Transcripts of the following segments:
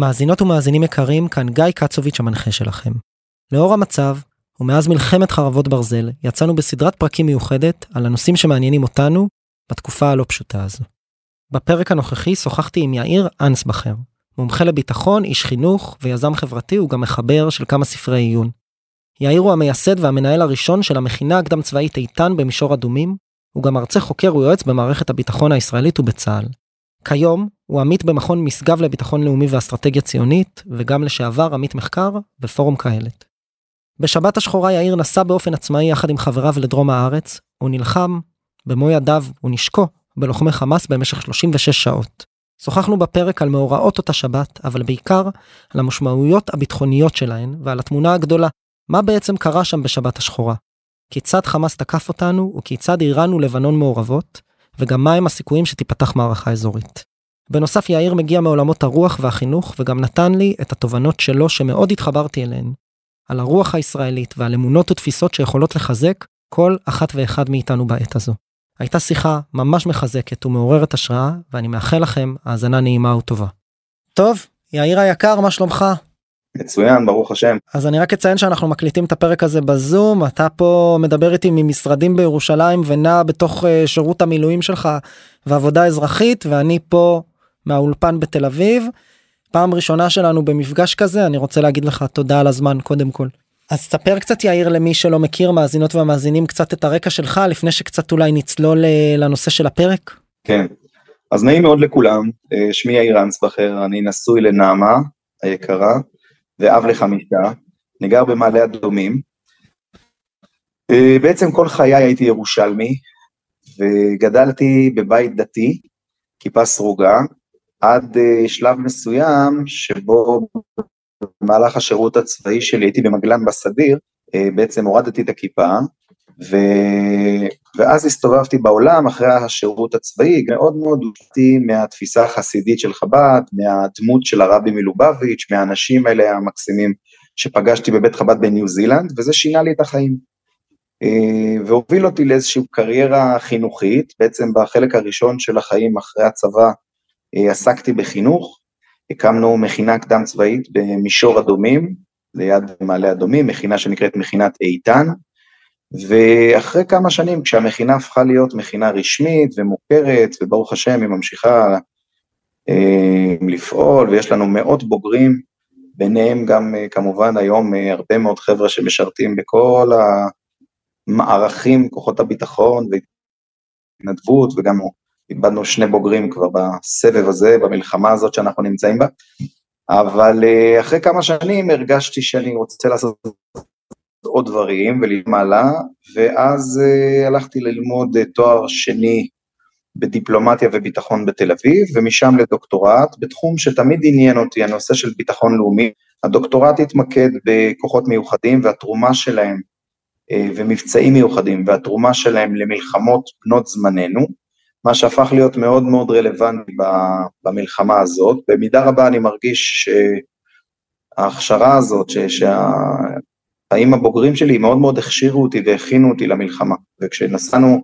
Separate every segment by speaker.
Speaker 1: מאזינות ומאזינים יקרים, כאן גיא קצוביץ' המנחה שלכם. לאור המצב, ומאז מלחמת חרבות ברזל, יצאנו בסדרת פרקים מיוחדת על הנושאים שמעניינים אותנו בתקופה הלא פשוטה הזו. בפרק הנוכחי שוחחתי עם יאיר אנסבכר, מומחה לביטחון, איש חינוך ויזם חברתי, הוא גם מחבר של כמה ספרי עיון. יאיר הוא המייסד והמנהל הראשון של המכינה הקדם צבאית איתן במישור אדומים, הוא גם מרצה חוקר ויועץ במערכת הביטחון הישראלית ובצה"ל. כיום הוא עמית במכון משגב לביטחון לאומי ואסטרטגיה ציונית, וגם לשעבר עמית מחקר בפורום קהלת. בשבת השחורה יאיר נסע באופן עצמאי יחד עם חבריו לדרום הארץ, הוא נלחם במו ידיו ונשקו בלוחמי חמאס במשך 36 שעות. שוחחנו בפרק על מאורעות אותה שבת, אבל בעיקר על המשמעויות הביטחוניות שלהן ועל התמונה הגדולה, מה בעצם קרה שם בשבת השחורה. כיצד חמאס תקף אותנו וכיצד איראן ולבנון מעורבות, וגם מהם הסיכויים שתיפתח מערכה אזורית. בנוסף יאיר מגיע מעולמות הרוח והחינוך וגם נתן לי את התובנות שלו שמאוד התחברתי אליהן. על הרוח הישראלית ועל אמונות ותפיסות שיכולות לחזק כל אחת ואחד מאיתנו בעת הזו. הייתה שיחה ממש מחזקת ומעוררת השראה ואני מאחל לכם האזנה נעימה וטובה. טוב, יאיר היקר מה שלומך?
Speaker 2: מצוין ברוך השם.
Speaker 1: אז אני רק אציין שאנחנו מקליטים את הפרק הזה בזום אתה פה מדבר איתי ממשרדים בירושלים ונע בתוך uh, שירות המילואים שלך ועבודה אזרחית ואני פה מהאולפן בתל אביב. פעם ראשונה שלנו במפגש כזה אני רוצה להגיד לך תודה על הזמן קודם כל. אז ספר קצת יאיר למי שלא מכיר מאזינות ומאזינים קצת את הרקע שלך לפני שקצת אולי נצלול אה, לנושא של הפרק.
Speaker 2: כן אז נעים מאוד לכולם אה, שמי יאיר אנסבכר אני נשוי לנעמה היקרה ואב לחמישה, אני גר במעלה אדומים. אה, בעצם כל חיי הייתי ירושלמי, וגדלתי בבית דתי, כיפה סרוגה, עד אה, שלב מסוים שבו במהלך השירות הצבאי שלי הייתי במגלן בסדיר, אה, בעצם הורדתי את הכיפה, ו... ואז הסתובבתי בעולם אחרי השירות הצבאי, מאוד מאוד הופעתי מהתפיסה החסידית של חב"ד, מהדמות של הרבי מלובביץ', מהאנשים האלה המקסימים שפגשתי בבית חב"ד בניו זילנד, וזה שינה לי את החיים. אה, והוביל אותי לאיזושהי קריירה חינוכית, בעצם בחלק הראשון של החיים אחרי הצבא אה, עסקתי בחינוך, הקמנו מכינה קדם צבאית במישור אדומים, ליד מעלה אדומים, מכינה שנקראת מכינת איתן, ואחרי כמה שנים, כשהמכינה הפכה להיות מכינה רשמית ומוכרת, וברוך השם היא ממשיכה אה, לפעול, ויש לנו מאות בוגרים, ביניהם גם אה, כמובן היום אה, הרבה מאוד חבר'ה שמשרתים בכל המערכים, כוחות הביטחון והתנדבות, וגם איבדנו שני בוגרים כבר בסבב הזה, במלחמה הזאת שאנחנו נמצאים בה, אבל אה, אחרי כמה שנים הרגשתי שאני רוצה לעשות עוד דברים ולמעלה, ואז uh, הלכתי ללמוד uh, תואר שני בדיפלומטיה וביטחון בתל אביב, ומשם לדוקטורט, בתחום שתמיד עניין אותי, הנושא של ביטחון לאומי. הדוקטורט התמקד בכוחות מיוחדים והתרומה שלהם, uh, ומבצעים מיוחדים, והתרומה שלהם למלחמות בנות זמננו, מה שהפך להיות מאוד מאוד רלוונטי במלחמה הזאת. במידה רבה אני מרגיש שההכשרה הזאת, שה... החיים הבוגרים שלי מאוד מאוד הכשירו אותי והכינו אותי למלחמה. וכשנסענו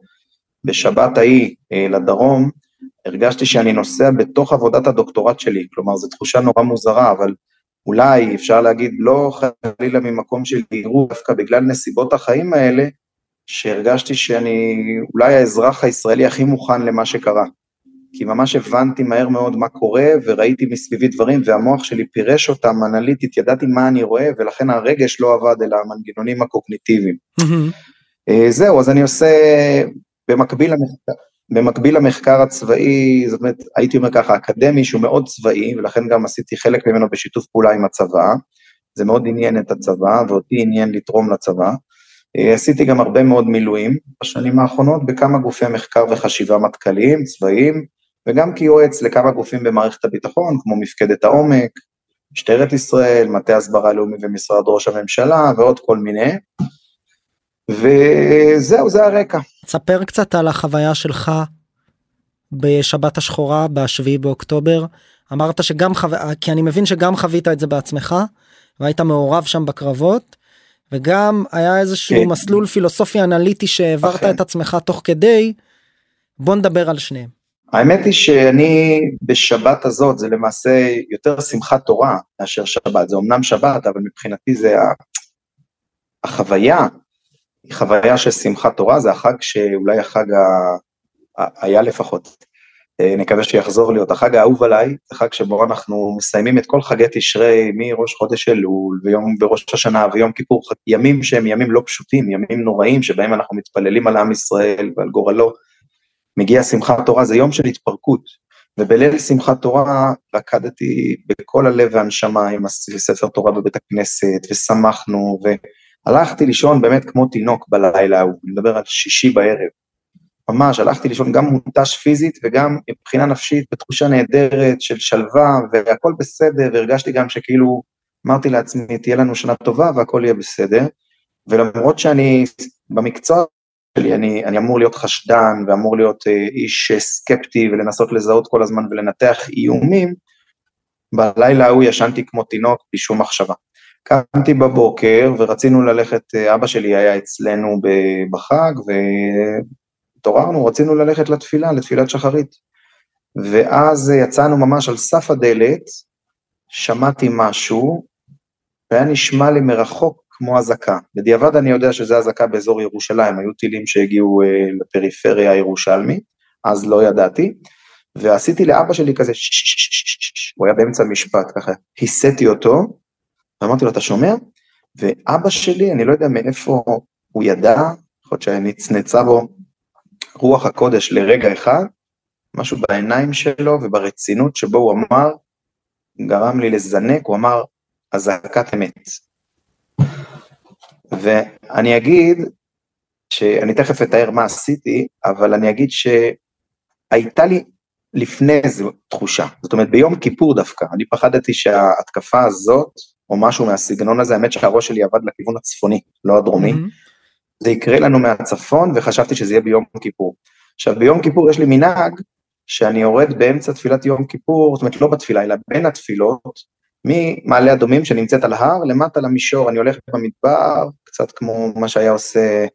Speaker 2: בשבת ההיא אה, לדרום, הרגשתי שאני נוסע בתוך עבודת הדוקטורט שלי, כלומר זו תחושה נורא מוזרה, אבל אולי אפשר להגיד לא חלילה ממקום של בהירות, דווקא בגלל נסיבות החיים האלה, שהרגשתי שאני אולי האזרח הישראלי הכי מוכן למה שקרה. כי ממש הבנתי מהר מאוד מה קורה, וראיתי מסביבי דברים, והמוח שלי פירש אותם אנליטית, ידעתי מה אני רואה, ולכן הרגש לא עבד, אלא המנגנונים הקוגניטיביים. Mm-hmm. זהו, אז אני עושה, במקביל למחקר, במקביל למחקר הצבאי, זאת אומרת, הייתי אומר ככה, אקדמי שהוא מאוד צבאי, ולכן גם עשיתי חלק ממנו בשיתוף פעולה עם הצבא, זה מאוד עניין את הצבא, ואותי עניין לתרום לצבא. אה, עשיתי גם הרבה מאוד מילואים בשנים האחרונות בכמה גופי מחקר וחשיבה מטכ"ליים, צבאיים, וגם כיועץ לכמה גופים במערכת הביטחון, כמו מפקדת העומק, משטרת ישראל, מטה הסברה לאומי ומשרד ראש הממשלה, ועוד כל מיני. וזהו, זה הרקע.
Speaker 1: תספר קצת על החוויה שלך בשבת השחורה, ב-7 באוקטובר. אמרת שגם חו... כי אני מבין שגם חווית את זה בעצמך, והיית מעורב שם בקרבות, וגם היה איזשהו כן. מסלול פילוסופי אנליטי שהעברת את עצמך תוך כדי. בוא נדבר על שניהם.
Speaker 2: האמת היא שאני בשבת הזאת, זה למעשה יותר שמחת תורה מאשר שבת, זה אמנם שבת, אבל מבחינתי זה החוויה, היא חוויה של שמחת תורה, זה החג שאולי החג ה... היה לפחות, אה, נקווה שיחזור להיות. החג האהוב עליי, זה חג שבו אנחנו מסיימים את כל חגי תשרי מראש חודש אלול ויום בראש השנה ויום כיפור, ימים שהם ימים לא פשוטים, ימים נוראים שבהם אנחנו מתפללים על עם ישראל ועל גורלו. מגיע שמחת תורה, זה יום של התפרקות, ובליל שמחת תורה רקדתי בכל הלב והנשמה עם ספר תורה בבית הכנסת, ושמחנו, והלכתי לישון באמת כמו תינוק בלילה ההוא, אני מדבר על שישי בערב. ממש, הלכתי לישון גם מותש פיזית וגם מבחינה נפשית בתחושה נהדרת של שלווה והכל בסדר, והרגשתי גם שכאילו, אמרתי לעצמי, תהיה לנו שנה טובה והכל יהיה בסדר. ולמרות שאני במקצוע שלי, אני, אני אמור להיות חשדן ואמור להיות אה, איש סקפטי ולנסות לזהות כל הזמן ולנתח איומים, בלילה ההוא ישנתי כמו תינוק בלי שום מחשבה. קמתי בבוקר ורצינו ללכת, אה, אבא שלי היה אצלנו בחג והתעוררנו, רצינו ללכת לתפילה, לתפילת שחרית. ואז יצאנו ממש על סף הדלת, שמעתי משהו, והיה נשמע לי מרחוק כמו אזעקה. בדיעבד אני יודע שזה אזעקה באזור ירושלים, היו טילים שהגיעו אה, לפריפריה הירושלמית, אז לא ידעתי, ועשיתי לאבא שלי כזה הוא היה באמצע המשפט ככה, היסיתי אותו, ואמרתי לו, אתה שומע? ואבא שלי, אני לא יודע מאיפה הוא ידע, יכול להיות שנצנצה בו רוח הקודש לרגע אחד, משהו בעיניים שלו וברצינות שבו הוא אמר, גרם לי לזנק, הוא אמר, אזעקת אמת. ואני אגיד, שאני תכף אתאר מה עשיתי, אבל אני אגיד שהייתה לי לפני איזו תחושה, זאת אומרת ביום כיפור דווקא, אני פחדתי שההתקפה הזאת, או משהו מהסגנון הזה, האמת שהראש שלי עבד לכיוון הצפוני, לא הדרומי, mm-hmm. זה יקרה לנו מהצפון, וחשבתי שזה יהיה ביום כיפור. עכשיו ביום כיפור יש לי מנהג, שאני יורד באמצע תפילת יום כיפור, זאת אומרת לא בתפילה, אלא בין התפילות, ממעלה אדומים שנמצאת על ההר למטה למישור, אני הולך במדבר, קצת כמו מה שהיה עושה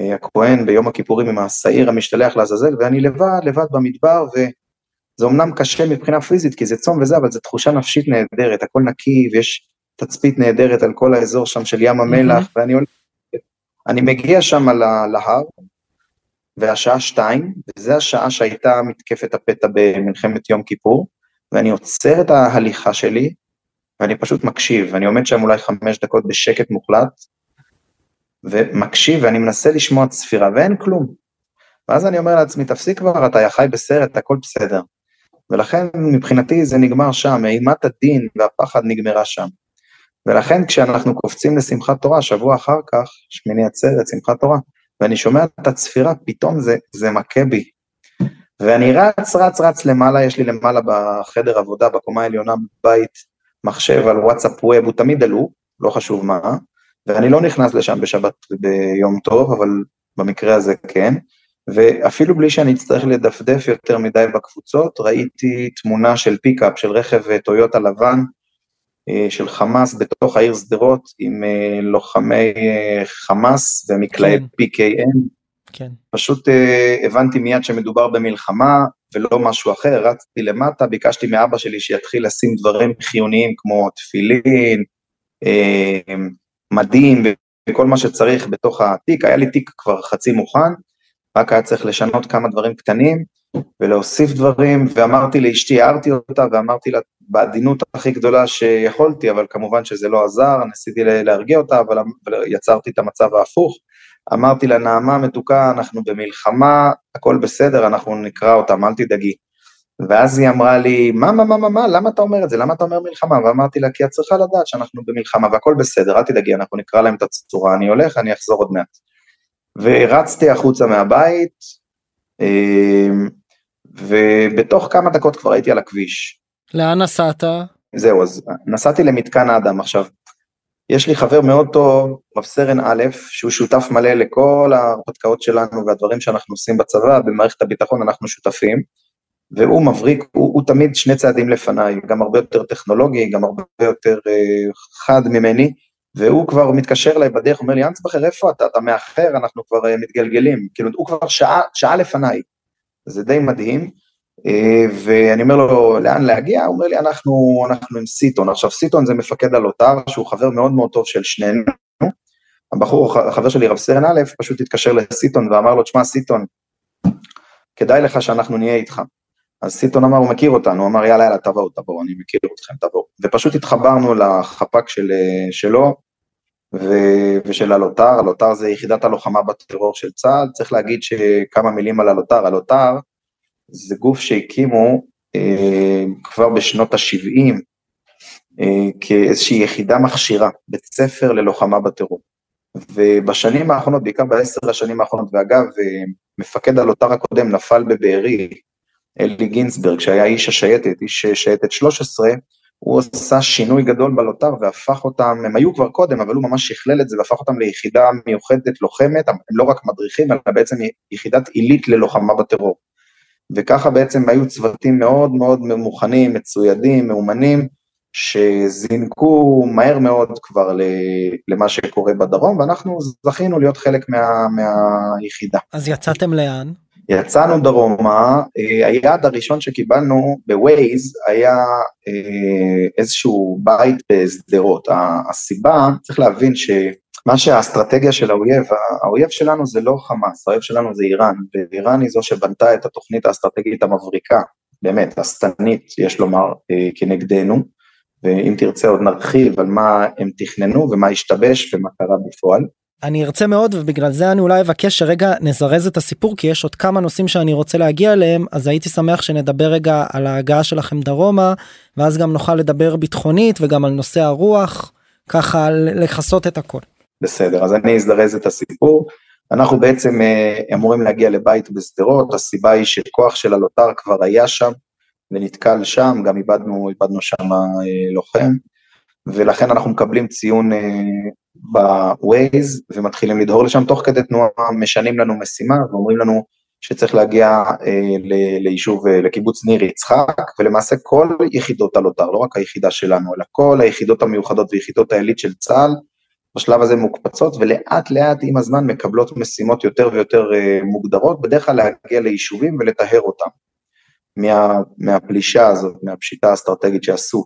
Speaker 2: אה, הכהן ביום הכיפורים עם השעיר המשתלח לעזאזל, ואני לבד, לבד במדבר, וזה אמנם קשה מבחינה פיזית, כי זה צום וזה, אבל זו תחושה נפשית נהדרת, הכל נקי, ויש תצפית נהדרת על כל האזור שם של ים המלח, mm-hmm. ואני הולך, אני מגיע שם להר, והשעה שתיים, וזו השעה שהייתה מתקפת הפתע במלחמת יום כיפור, ואני עוצר את ההליכה שלי, ואני פשוט מקשיב, אני עומד שם אולי חמש דקות בשקט מוחלט, ומקשיב ואני מנסה לשמוע צפירה ואין כלום. ואז אני אומר לעצמי, תפסיק כבר, אתה חי בסרט, הכל בסדר. ולכן מבחינתי זה נגמר שם, אימת הדין והפחד נגמרה שם. ולכן כשאנחנו קופצים לשמחת תורה, שבוע אחר כך, שמיני עצרת, שמחת תורה, ואני שומע את הצפירה, פתאום זה, זה מכה בי. ואני רץ, רץ, רץ למעלה, יש לי למעלה בחדר עבודה, בקומה העליונה בבית, מחשב על וואטסאפ Web, הוא תמיד עלו, לא חשוב מה, ואני לא נכנס לשם בשבת ביום טוב, אבל במקרה הזה כן, ואפילו בלי שאני אצטרך לדפדף יותר מדי בקבוצות, ראיתי תמונה של pickup, של רכב טויוטה לבן, אה, של חמאס בתוך העיר שדרות, עם אה, לוחמי אה, חמאס ומקלעי כן. PKM. כן. פשוט הבנתי מיד שמדובר במלחמה, ולא משהו אחר, רצתי למטה, ביקשתי מאבא שלי שיתחיל לשים דברים חיוניים כמו תפילין, אה, מדים וכל מה שצריך בתוך התיק, היה לי תיק כבר חצי מוכן, רק היה צריך לשנות כמה דברים קטנים ולהוסיף דברים, ואמרתי לאשתי, הערתי אותה ואמרתי לה בעדינות הכי גדולה שיכולתי, אבל כמובן שזה לא עזר, ניסיתי להרגיע אותה, אבל יצרתי את המצב ההפוך. אמרתי לה, נעמה מתוקה, אנחנו במלחמה, הכל בסדר, אנחנו נקרא אותם, אל תדאגי. ואז היא אמרה לי, מה, מה, מה, מה, מה, למה אתה אומר את זה? למה אתה אומר מלחמה? ואמרתי לה, כי את צריכה לדעת שאנחנו במלחמה והכל בסדר, אל תדאגי, אנחנו נקרא להם את הצורה, אני הולך, אני אחזור עוד מעט. ורצתי החוצה מהבית, אמ, ובתוך כמה דקות כבר הייתי על הכביש.
Speaker 1: לאן נסעת?
Speaker 2: זהו, אז נסעתי למתקן האדם. עכשיו, יש לי חבר מאוד טוב, רב סרן א', שהוא שותף מלא לכל ההרפתקאות שלנו והדברים שאנחנו עושים בצבא, במערכת הביטחון אנחנו שותפים, והוא מבריק, הוא, הוא תמיד שני צעדים לפניי, גם הרבה יותר טכנולוגי, גם הרבה יותר אה, חד ממני, והוא כבר מתקשר אליי בדרך, אומר לי, אנסבכר, איפה אתה? אתה מאחר, אנחנו כבר אה, מתגלגלים, כאילו, הוא כבר שעה, שעה לפניי, זה די מדהים, ואני אומר לו, לאן להגיע? הוא אומר לי, אנחנו, אנחנו עם סיטון. עכשיו, סיטון זה מפקד הלוטר, שהוא חבר מאוד מאוד טוב של שנינו. הבחור, החבר שלי, רב סרן א', פשוט התקשר לסיטון ואמר לו, תשמע, סיטון, כדאי לך שאנחנו נהיה איתך. אז סיטון אמר, הוא מכיר אותנו, הוא אמר, יאללה, יאללה, תבואו, תבואו, אני מכיר אתכם, תבואו. ופשוט התחברנו לחפ"ק של, שלו ו, ושל הלוטר, הלוטר זה יחידת הלוחמה בטרור של צה"ל, צריך להגיד שכמה מילים על הלוטר, הלוטר זה גוף שהקימו אה, כבר בשנות ה-70 אה, כאיזושהי יחידה מכשירה, בית ספר ללוחמה בטרור. ובשנים האחרונות, בעיקר בעשר השנים האחרונות, ואגב, אה, מפקד הלוטר הקודם נפל בבארי, אלי גינסברג, שהיה איש השייטת, איש שייטת 13, הוא עשה שינוי גדול בלוטר והפך אותם, הם היו כבר קודם, אבל הוא ממש שכלל את זה והפך אותם ליחידה מיוחדת לוחמת, הם לא רק מדריכים, אלא בעצם יחידת עילית ללוחמה בטרור. וככה בעצם היו צוותים מאוד מאוד מוכנים, מצוידים, מאומנים, שזינקו מהר מאוד כבר למה שקורה בדרום, ואנחנו זכינו להיות חלק מה, מהיחידה.
Speaker 1: אז יצאתם לאן?
Speaker 2: יצאנו דרומה, אה, היעד הראשון שקיבלנו בווייז היה אה, איזשהו בית בשדרות. הסיבה, צריך להבין שמה שהאסטרטגיה של האויב, האויב שלנו זה לא חמאס, האויב שלנו זה איראן, ואיראן היא זו שבנתה את התוכנית האסטרטגית המבריקה, באמת, השטנית, יש לומר, אה, כנגדנו, ואם תרצה עוד נרחיב על מה הם תכננו ומה השתבש ומה קרה בפועל.
Speaker 1: אני ארצה מאוד ובגלל זה אני אולי אבקש שרגע נזרז את הסיפור כי יש עוד כמה נושאים שאני רוצה להגיע אליהם אז הייתי שמח שנדבר רגע על ההגעה שלכם דרומה ואז גם נוכל לדבר ביטחונית וגם על נושא הרוח ככה לכסות את הכל.
Speaker 2: בסדר אז אני אזדרז את הסיפור. אנחנו בעצם אה, אמורים להגיע לבית בשדרות הסיבה היא שכוח של הלוטר כבר היה שם ונתקל שם גם איבדנו איבדנו שם אה, לוחם ולכן אנחנו מקבלים ציון אה, בווייז ומתחילים לדהור לשם, תוך כדי תנועה משנים לנו משימה ואומרים לנו שצריך להגיע אה, ליישוב, אה, לקיבוץ ניר יצחק, ולמעשה כל יחידות הלוטר, לא רק היחידה שלנו, אלא כל היחידות המיוחדות ויחידות העילית של צה"ל, בשלב הזה מוקפצות, ולאט לאט עם הזמן מקבלות משימות יותר ויותר אה, מוגדרות, בדרך כלל להגיע ליישובים ולטהר אותם מה, מהפלישה הזאת, מהפשיטה האסטרטגית שעשו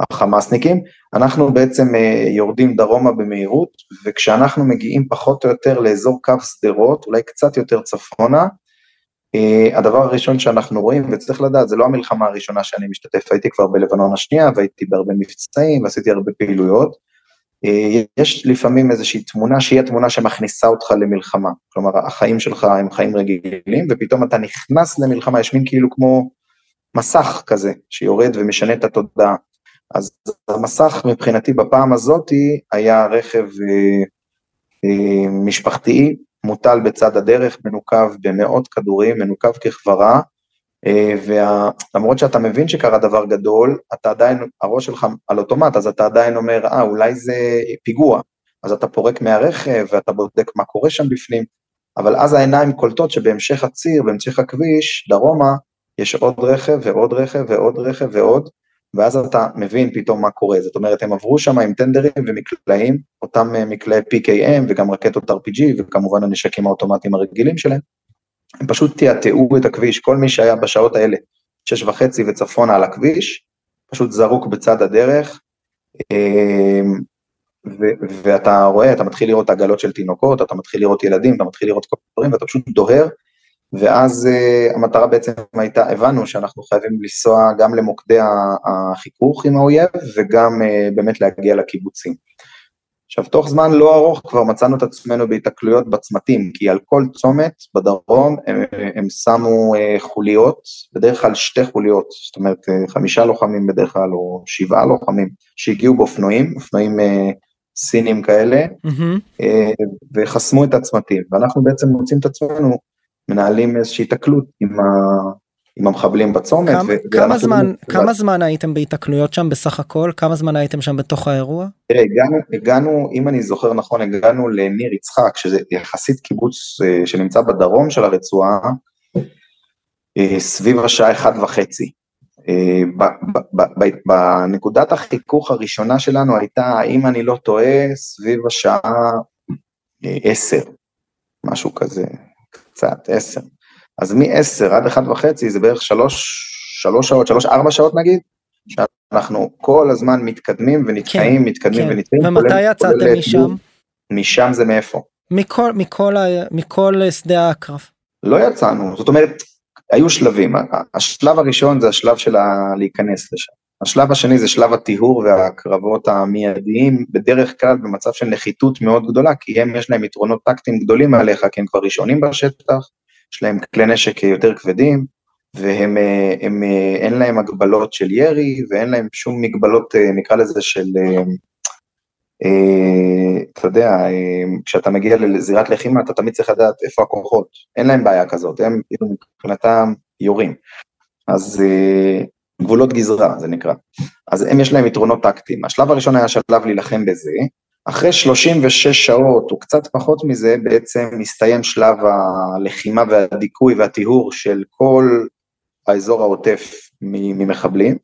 Speaker 2: החמאסניקים, אנחנו בעצם אה, יורדים דרומה במהירות, וכשאנחנו מגיעים פחות או יותר לאזור קו שדרות, אולי קצת יותר צפונה, אה, הדבר הראשון שאנחנו רואים, וצריך לדעת, זה לא המלחמה הראשונה שאני משתתף, הייתי כבר בלבנון השנייה, והייתי בהרבה מבצעים, ועשיתי הרבה פעילויות. אה, יש לפעמים איזושהי תמונה שהיא התמונה שמכניסה אותך למלחמה, כלומר החיים שלך הם חיים רגילים, ופתאום אתה נכנס למלחמה, יש מין כאילו כמו מסך כזה, שיורד ומשנה את התודעה. אז המסך מבחינתי בפעם הזאתי היה רכב אה, אה, משפחתי, מוטל בצד הדרך, מנוקב במאות כדורים, מנוקב ככברה, אה, ולמרות שאתה מבין שקרה דבר גדול, אתה עדיין, הראש שלך על אוטומט, אז אתה עדיין אומר, אה, אולי זה פיגוע, אז אתה פורק מהרכב ואתה בודק מה קורה שם בפנים, אבל אז העיניים קולטות שבהמשך הציר, בהמשך הכביש, דרומה, יש עוד רכב ועוד רכב ועוד רכב ועוד, ואז אתה מבין פתאום מה קורה, זאת אומרת הם עברו שם עם טנדרים ומקלעים, אותם אה, מקלעי PKM וגם רקטות RPG וכמובן הנשקים האוטומטיים הרגילים שלהם, הם פשוט תיעתעו את הכביש, כל מי שהיה בשעות האלה, שש וחצי וצפונה על הכביש, פשוט זרוק בצד הדרך, אמ, ו- ואתה רואה, אתה מתחיל לראות עגלות של תינוקות, אתה מתחיל לראות ילדים, אתה מתחיל לראות כל דברים, ואתה פשוט דוהר, ואז uh, המטרה בעצם הייתה, הבנו שאנחנו חייבים לנסוע גם למוקדי החיכוך עם האויב וגם uh, באמת להגיע לקיבוצים. עכשיו, תוך זמן לא ארוך כבר מצאנו את עצמנו בהיתקלויות בצמתים, כי על כל צומת בדרום הם, הם שמו uh, חוליות, בדרך כלל שתי חוליות, זאת אומרת uh, חמישה לוחמים בדרך כלל, או שבעה לוחמים, שהגיעו באופנועים, אופנועים uh, סינים כאלה, mm-hmm. uh, וחסמו את הצמתים, ואנחנו בעצם מוצאים את עצמנו מנהלים איזושהי התקלות עם, ה... עם המחבלים בצומת.
Speaker 1: כמה, ו... כמה, זמן, כמה זמן הייתם בהיתקלויות שם בסך הכל? כמה זמן הייתם שם בתוך האירוע?
Speaker 2: תראה, הגענו, הגענו, אם אני זוכר נכון, הגענו לניר יצחק, שזה יחסית קיבוץ אה, שנמצא בדרום של הרצועה, אה, סביב השעה אחת וחצי. אה, בנקודת החיכוך הראשונה שלנו הייתה, אם אני לא טועה, סביב השעה עשר, משהו כזה, קצת, עשר. אז מ-10 עד 1 וחצי זה בערך 3, 3 שעות, 3-4 שעות נגיד, שאנחנו כל הזמן מתקדמים ונתקעים, כן, מתקדמים כן. ונתקעים.
Speaker 1: ומתי יצאתם משם?
Speaker 2: משם זה מאיפה?
Speaker 1: מכל, מכל, מכל שדה הקרב.
Speaker 2: לא יצאנו, זאת אומרת, היו שלבים, השלב הראשון זה השלב של להיכנס לשם. השלב השני זה שלב הטיהור והקרבות המיידיים, בדרך כלל במצב של נחיתות מאוד גדולה, כי הם יש להם יתרונות טקטיים גדולים עליך, כי הם כבר ראשונים בשטח, יש להם כלי נשק יותר כבדים, והם הם, אין להם הגבלות של ירי, ואין להם שום מגבלות, נקרא לזה, של, אתה יודע, כשאתה מגיע לזירת לחימה, אתה תמיד צריך לדעת איפה הכוחות, אין להם בעיה כזאת, הם מבחינתם יורים. אז גבולות גזרה זה נקרא. אז הם יש להם יתרונות טקטיים. השלב הראשון היה שלב להילחם בזה, אחרי 36 שעות או קצת פחות מזה בעצם מסתיים שלב הלחימה והדיכוי והטיהור של כל האזור העוטף ממחבלים,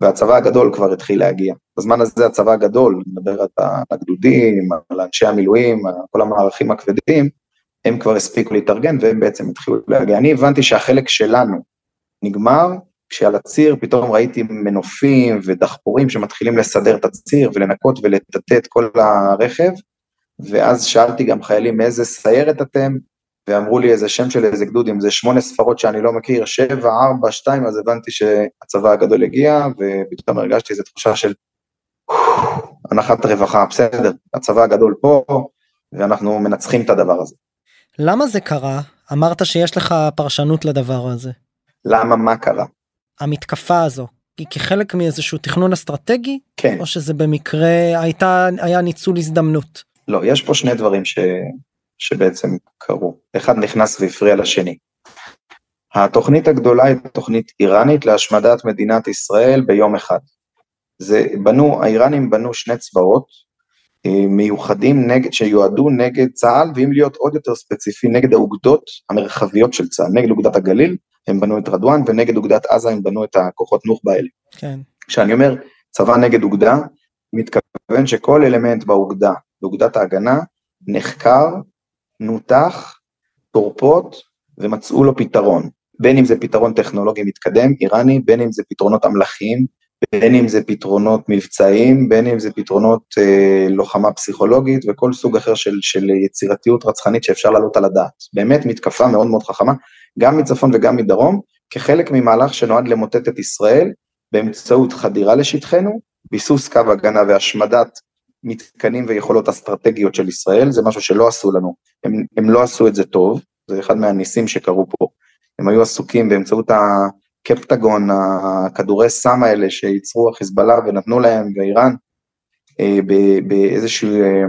Speaker 2: והצבא הגדול כבר התחיל להגיע. בזמן הזה הצבא הגדול, מדבר על הגדודים, על אנשי המילואים, על כל המערכים הכבדים, הם כבר הספיקו להתארגן והם בעצם התחילו להגיע. אני הבנתי שהחלק שלנו נגמר, כשעל הציר פתאום ראיתי מנופים ודחפורים שמתחילים לסדר את הציר ולנקות ולטאטא את כל הרכב, ואז שאלתי גם חיילים מאיזה סיירת אתם, ואמרו לי איזה שם של איזה גדוד, אם זה שמונה ספרות שאני לא מכיר, שבע, ארבע, שתיים, אז הבנתי שהצבא הגדול הגיע, ופתאום הרגשתי איזו תחושה של הנחת רווחה, בסדר, הצבא הגדול פה, ואנחנו מנצחים את הדבר הזה.
Speaker 1: למה זה קרה? אמרת שיש לך פרשנות לדבר הזה.
Speaker 2: למה מה קרה?
Speaker 1: המתקפה הזו היא כחלק מאיזשהו תכנון אסטרטגי
Speaker 2: כן
Speaker 1: או שזה במקרה הייתה היה ניצול הזדמנות.
Speaker 2: לא יש פה שני דברים ש... שבעצם קרו אחד נכנס והפריע לשני. התוכנית הגדולה היא תוכנית איראנית להשמדת מדינת ישראל ביום אחד. זה בנו האיראנים בנו שני צבאות אה, מיוחדים נגד שיועדו נגד צה"ל ואם להיות עוד יותר ספציפי נגד האוגדות המרחביות של צה"ל נגד אוגדת הגליל הם בנו את רדואן, ונגד אוגדת עזה הם בנו את הכוחות נוח'בה האלה.
Speaker 1: כן.
Speaker 2: כשאני אומר צבא נגד אוגדה, מתכוון שכל אלמנט באוגדה, באוגדת ההגנה, נחקר, נותח, תורפות, ומצאו לו פתרון. בין אם זה פתרון טכנולוגי מתקדם, איראני, בין אם זה פתרונות אמל"חיים, בין אם זה פתרונות מבצעיים, בין אם זה פתרונות אה, לוחמה פסיכולוגית וכל סוג אחר של, של יצירתיות רצחנית שאפשר להעלות על הדעת. באמת מתקפה מאוד מאוד חכמה, גם מצפון וגם מדרום, כחלק ממהלך שנועד למוטט את ישראל באמצעות חדירה לשטחנו, ביסוס קו הגנה והשמדת מתקנים ויכולות אסטרטגיות של ישראל, זה משהו שלא עשו לנו, הם, הם לא עשו את זה טוב, זה אחד מהניסים שקרו פה, הם היו עסוקים באמצעות הקפטגון, הכדורי סם האלה שייצרו החיזבאללה ונתנו להם ואיראן, אה, באיזשהו אה,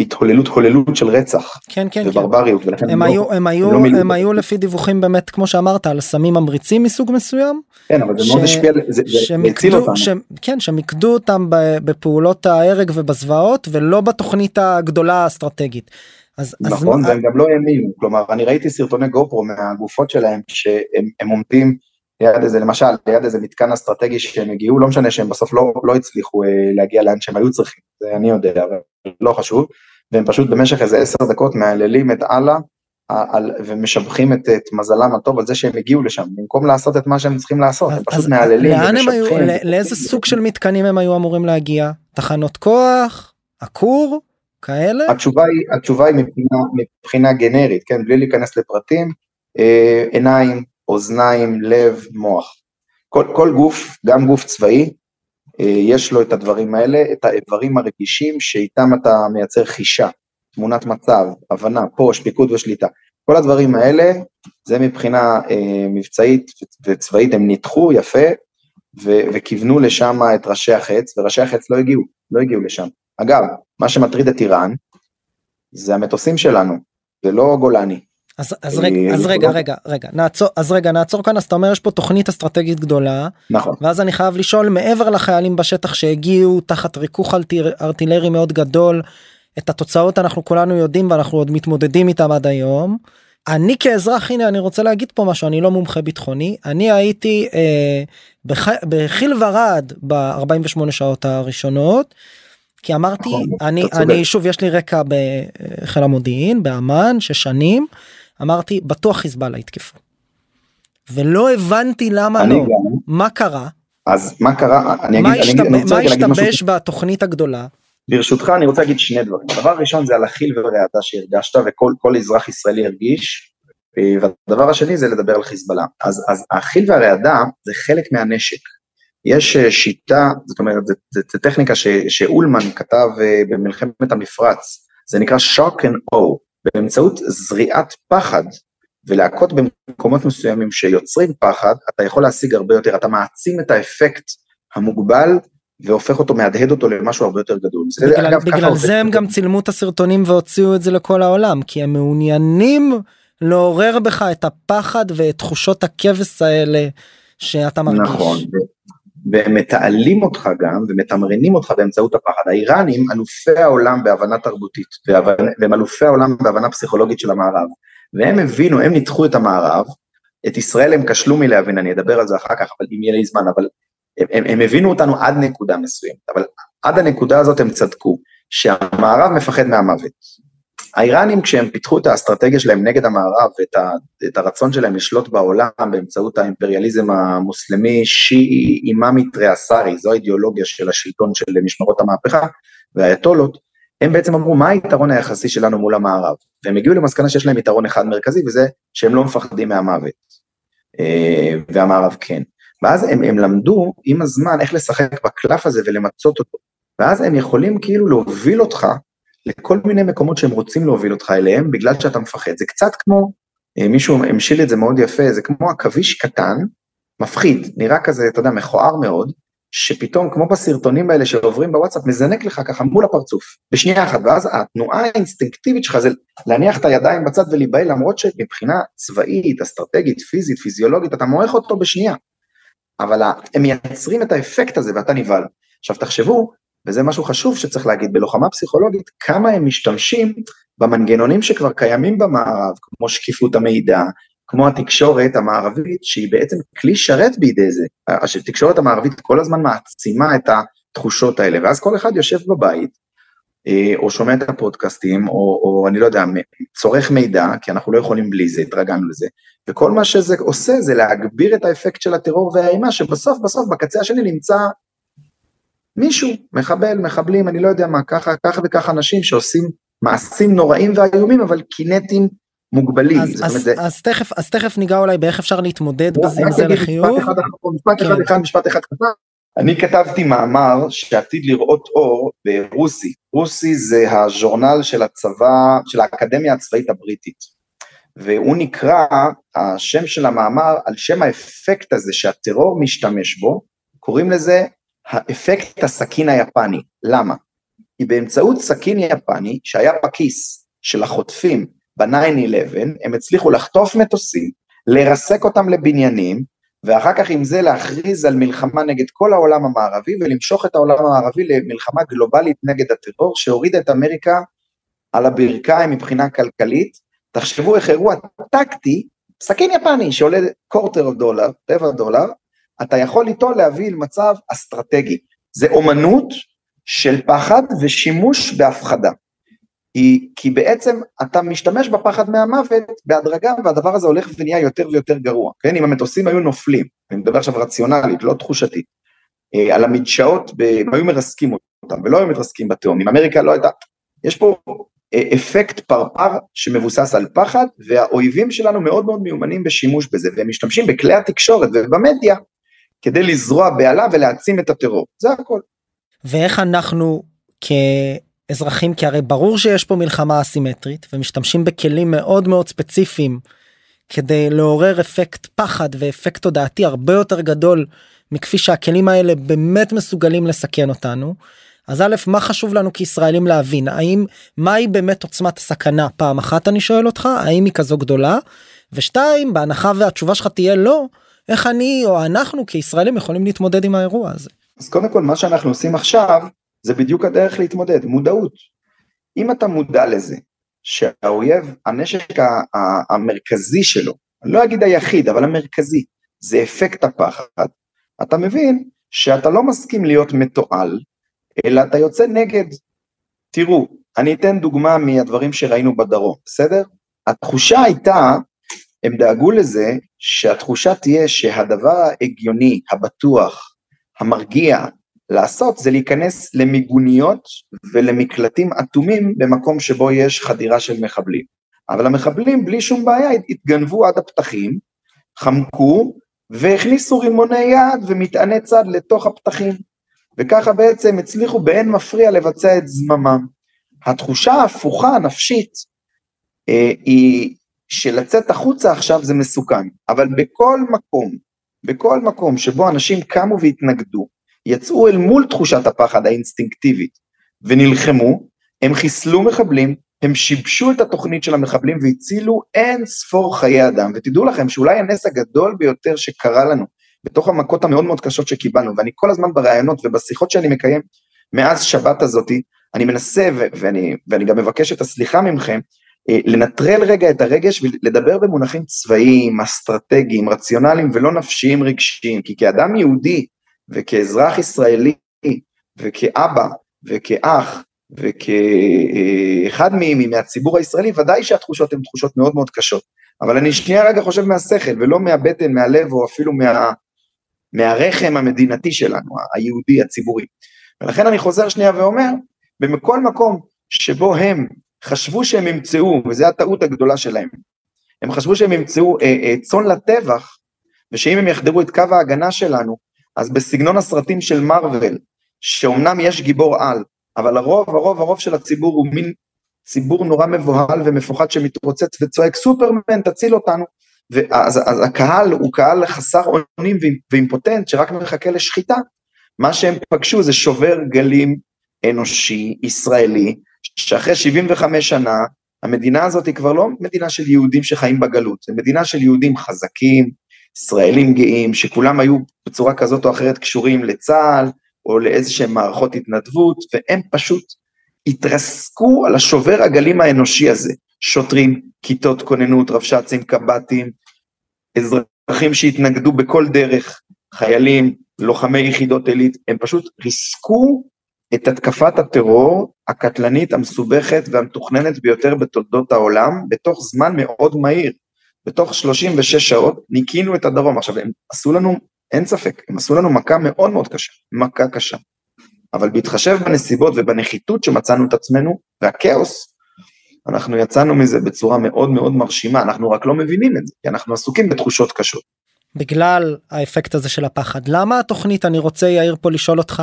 Speaker 2: התהוללות הוללות של רצח
Speaker 1: כן כן
Speaker 2: וברבריות
Speaker 1: כן. הם, לא, היו, הם, היו, לא הם היו לפי דיווחים באמת כמו שאמרת על סמים ממריצים מסוג מסוים.
Speaker 2: כן אבל זה מאוד השפיע, זה, הציל אותם. ש,
Speaker 1: כן שמיקדו אותם בפעולות ההרג ובזוועות ולא בתוכנית הגדולה האסטרטגית.
Speaker 2: אז, נכון אז והם גם לא האמינו כלומר אני ראיתי סרטוני גופרו מהגופות שלהם שהם עומדים ליד איזה, למשל, ליד איזה מתקן אסטרטגי שהם הגיעו, לא משנה שהם בסוף לא, לא הצליחו אה, להגיע לאן שהם היו צריכים, זה אני יודע, אבל לא חשוב, והם פשוט במשך איזה עשר דקות מהללים את אללה על, ומשבחים את, את מזלם הטוב על זה שהם הגיעו לשם, במקום לעשות את מה שהם צריכים לעשות, הם פשוט מהללים
Speaker 1: הם היו, לאיזה סוג של מתקנים הם היו אמורים להגיע? תחנות כוח? הכור? כאלה?
Speaker 2: התשובה היא, התשובה היא מבחינה, מבחינה גנרית, כן, בלי להיכנס לפרטים, אה, עיניים, אוזניים, לב, מוח. כל, כל גוף, גם גוף צבאי, אה, יש לו את הדברים האלה, את האיברים הרגישים שאיתם אתה מייצר חישה, תמונת מצב, הבנה, פוש, פיקוד ושליטה. כל הדברים האלה, זה מבחינה אה, מבצעית וצבאית, הם ניתחו יפה ו- וכיוונו לשם את ראשי החץ, וראשי החץ לא הגיעו, לא הגיעו לשם. אגב, מה שמטריד את איראן, זה המטוסים שלנו, זה לא גולני.
Speaker 1: אז, אז רגע אז רגע רגע רגע נעצור אז רגע נעצור כאן אז אתה אומר יש פה תוכנית אסטרטגית גדולה
Speaker 2: נכון
Speaker 1: ואז אני חייב לשאול מעבר לחיילים בשטח שהגיעו תחת ריכוך ארטילרי מאוד גדול את התוצאות אנחנו כולנו יודעים ואנחנו עוד מתמודדים איתם עד היום. אני כאזרח הנה אני רוצה להגיד פה משהו אני לא מומחה ביטחוני אני הייתי אה, בח, בחיל ורד ב-48 שעות הראשונות. כי אמרתי נכון, אני אני שוב יש לי רקע בחיל המודיעין באמ"ן שש שנים. אמרתי, בטוח חיזבאללה יתקפו. ולא הבנתי למה לא. גם. מה קרה?
Speaker 2: אז מה קרה?
Speaker 1: אני אגיד, מה, אני, אני מה השתבש בתוכנית הגדולה?
Speaker 2: ברשותך אני רוצה להגיד שני דברים. הדבר הראשון זה על החיל ורעתה שהרגשת וכל אזרח ישראלי הרגיש, אה, והדבר השני זה לדבר על חיזבאללה. אז, אז החיל והרעדה זה חלק מהנשק. יש אה, שיטה, זאת אומרת, זו טכניקה ש, שאולמן כתב אה, במלחמת המפרץ, זה נקרא shock and awe, באמצעות זריעת פחד ולהכות במקומות מסוימים שיוצרים פחד, אתה יכול להשיג הרבה יותר, אתה מעצים את האפקט המוגבל והופך אותו, מהדהד אותו למשהו הרבה יותר גדול.
Speaker 1: בגלל, אגב, בגלל זה הם גם צילמו את הסרטונים והוציאו את זה לכל העולם, כי הם מעוניינים לעורר בך את הפחד ואת תחושות הכבש האלה שאתה מרגיש.
Speaker 2: נכון, והם מתעלים אותך גם ומתמרנים אותך באמצעות הפחד. האיראנים אלופי העולם בהבנה תרבותית, והם אלופי העולם בהבנה פסיכולוגית של המערב. והם הבינו, הם ניתחו את המערב, את ישראל הם כשלו מלהבין, אני אדבר על זה אחר כך, אבל אם יהיה לי זמן, אבל הם, הם, הם הבינו אותנו עד נקודה מסוימת, אבל עד הנקודה הזאת הם צדקו, שהמערב מפחד מהמוות. האיראנים כשהם פיתחו את האסטרטגיה שלהם נגד המערב ואת ה, את הרצון שלהם לשלוט בעולם באמצעות האימפריאליזם המוסלמי שיעי אימאמי טריאסרי, זו האידיאולוגיה של השלטון של משמרות המהפכה והאייתולות, הם בעצם אמרו מה היתרון היחסי שלנו מול המערב, והם הגיעו למסקנה שיש להם יתרון אחד מרכזי וזה שהם לא מפחדים מהמוות, אה, והמערב כן. ואז הם, הם למדו עם הזמן איך לשחק בקלף הזה ולמצות אותו, ואז הם יכולים כאילו להוביל אותך לכל מיני מקומות שהם רוצים להוביל אותך אליהם בגלל שאתה מפחד. זה קצת כמו, אה, מישהו המשיל את זה מאוד יפה, זה כמו עכביש קטן, מפחיד, נראה כזה, אתה יודע, מכוער מאוד, שפתאום, כמו בסרטונים האלה שעוברים בוואטסאפ, מזנק לך ככה מול הפרצוף, בשנייה אחת, ואז התנועה האינסטינקטיבית שלך זה להניח את הידיים בצד ולהיבהל, למרות שמבחינה צבאית, אסטרטגית, פיזית, פיזיולוגית, אתה מועך אותו בשנייה. אבל הם מייצרים את האפקט הזה ואתה נבהל. עכשיו תחשבו, וזה משהו חשוב שצריך להגיד, בלוחמה פסיכולוגית, כמה הם משתמשים במנגנונים שכבר קיימים במערב, כמו שקיפות המידע, כמו התקשורת המערבית, שהיא בעצם כלי שרת בידי זה. התקשורת המערבית כל הזמן מעצימה את התחושות האלה, ואז כל אחד יושב בבית, אה, או שומע את הפודקאסטים, או, או אני לא יודע, צורך מידע, כי אנחנו לא יכולים בלי זה, התרגלנו לזה, וכל מה שזה עושה זה להגביר את האפקט של הטרור והאימה, שבסוף בסוף בקצה השני נמצא מישהו, מחבל, מחבלים, אני לא יודע מה, ככה, ככה וככה אנשים שעושים מעשים נוראים ואיומים, אבל קינטים מוגבלים.
Speaker 1: אז, אז, זה... אז, תכף, אז תכף ניגע אולי באיך אפשר להתמודד בזה עם זה לחיוב.
Speaker 2: משפט אחד, משפט כן. אחד, אחד, משפט אחד קטן. אני כתבתי מאמר שעתיד לראות אור ברוסי. רוסי זה הז'ורנל של הצבא, של האקדמיה הצבאית הבריטית. והוא נקרא, השם של המאמר, על שם האפקט הזה שהטרור משתמש בו, קוראים לזה האפקט הסכין היפני. למה? כי באמצעות סכין יפני שהיה בכיס של החוטפים ב-9-11, הם הצליחו לחטוף מטוסים, לרסק אותם לבניינים, ואחר כך עם זה להכריז על מלחמה נגד כל העולם המערבי ולמשוך את העולם המערבי למלחמה גלובלית נגד הטרור שהורידה את אמריקה על הברכיים מבחינה כלכלית. תחשבו איך אירוע טקטי, סכין יפני שעולה קורטר דולר, רבע דולר, אתה יכול איתו להביא למצב אסטרטגי. זה אומנות של פחד ושימוש בהפחדה. היא, כי בעצם אתה משתמש בפחד מהמוות בהדרגה והדבר הזה הולך ונהיה יותר ויותר גרוע, כן? אם המטוסים היו נופלים, אני מדבר עכשיו רציונלית, לא תחושתית, אה, על המדשאות, הם היו מרסקים אותם ולא היו מתרסקים בתהום, אם אמריקה לא הייתה, יש פה אה, אפקט פרפר שמבוסס על פחד והאויבים שלנו מאוד מאוד מיומנים בשימוש בזה והם משתמשים בכלי התקשורת ובמדיה כדי לזרוע בהלה ולהעצים את הטרור, זה הכל.
Speaker 1: ואיך אנחנו כאזרחים, כי הרי ברור שיש פה מלחמה אסימטרית ומשתמשים בכלים מאוד מאוד ספציפיים כדי לעורר אפקט פחד ואפקט תודעתי הרבה יותר גדול מכפי שהכלים האלה באמת מסוגלים לסכן אותנו. אז א', מה חשוב לנו כישראלים להבין? האם, מהי באמת עוצמת הסכנה? פעם אחת אני שואל אותך, האם היא כזו גדולה? ושתיים, בהנחה והתשובה שלך תהיה לא, איך אני או אנחנו כישראלים יכולים להתמודד עם האירוע הזה.
Speaker 2: אז קודם כל מה שאנחנו עושים עכשיו זה בדיוק הדרך להתמודד, מודעות. אם אתה מודע לזה שהאויב, הנשק המרכזי שלו, אני לא אגיד היחיד, אבל המרכזי, זה אפקט הפחד, אתה מבין שאתה לא מסכים להיות מתועל, אלא אתה יוצא נגד. תראו, אני אתן דוגמה מהדברים שראינו בדרום, בסדר? התחושה הייתה, הם דאגו לזה שהתחושה תהיה שהדבר ההגיוני, הבטוח, המרגיע, לעשות זה להיכנס למיגוניות ולמקלטים אטומים במקום שבו יש חדירה של מחבלים. אבל המחבלים בלי שום בעיה התגנבו עד הפתחים, חמקו והכניסו רימוני יד ומטעני צד לתוך הפתחים, וככה בעצם הצליחו באין מפריע לבצע את זממם. התחושה ההפוכה הנפשית אה, היא שלצאת החוצה עכשיו זה מסוכן, אבל בכל מקום, בכל מקום שבו אנשים קמו והתנגדו, יצאו אל מול תחושת הפחד האינסטינקטיבית ונלחמו, הם חיסלו מחבלים, הם שיבשו את התוכנית של המחבלים והצילו אין ספור חיי אדם, ותדעו לכם שאולי הנס הגדול ביותר שקרה לנו, בתוך המכות המאוד מאוד קשות שקיבלנו, ואני כל הזמן בראיונות ובשיחות שאני מקיים מאז שבת הזאתי, אני מנסה, ואני, ואני גם מבקש את הסליחה ממכם, לנטרל רגע את הרגש ולדבר במונחים צבאיים, אסטרטגיים, רציונליים ולא נפשיים רגשיים, כי כאדם יהודי וכאזרח ישראלי וכאבא וכאח וכאחד מהציבור הישראלי, ודאי שהתחושות הן תחושות מאוד מאוד קשות. אבל אני שנייה רגע חושב מהשכל, ולא מהבטן, מהלב, או אפילו מה, מהרחם המדינתי שלנו, היהודי, הציבורי. ולכן אני חוזר שנייה ואומר, בכל מקום שבו הם חשבו שהם ימצאו, וזו הטעות הגדולה שלהם, הם חשבו שהם ימצאו אה, אה, צאן לטבח, ושאם הם יחדרו את קו ההגנה שלנו, אז בסגנון הסרטים של מארוול, שאומנם יש גיבור על, אבל הרוב, הרוב, הרוב של הציבור הוא מין ציבור נורא מבוהל ומפוחד שמתרוצץ וצועק סופרמן תציל אותנו, ואז אז הקהל הוא קהל חסר אונים ואימפוטנט שרק מחכה לשחיטה, מה שהם פגשו זה שובר גלים אנושי, ישראלי, שאחרי 75 שנה, המדינה הזאת היא כבר לא מדינה של יהודים שחיים בגלות, זו מדינה של יהודים חזקים, ישראלים גאים, שכולם היו בצורה כזאת או אחרת קשורים לצה"ל, או לאיזה שהם מערכות התנדבות, והם פשוט התרסקו על השובר הגלים האנושי הזה. שוטרים, כיתות כוננות, רבש"צים, קב"טים, אזרחים שהתנגדו בכל דרך, חיילים, לוחמי יחידות עילית, הם פשוט ריסקו את התקפת הטרור הקטלנית, המסובכת והמתוכננת ביותר בתולדות העולם, בתוך זמן מאוד מהיר. בתוך 36 שעות ניקינו את הדרום. עכשיו, הם עשו לנו אין ספק, הם עשו לנו מכה מאוד מאוד קשה, מכה קשה. אבל בהתחשב בנסיבות ובנחיתות שמצאנו את עצמנו, והכאוס, אנחנו יצאנו מזה בצורה מאוד מאוד מרשימה, אנחנו רק לא מבינים את זה, כי אנחנו עסוקים בתחושות קשות.
Speaker 1: בגלל האפקט הזה של הפחד. למה התוכנית, אני רוצה יאיר פה לשאול אותך,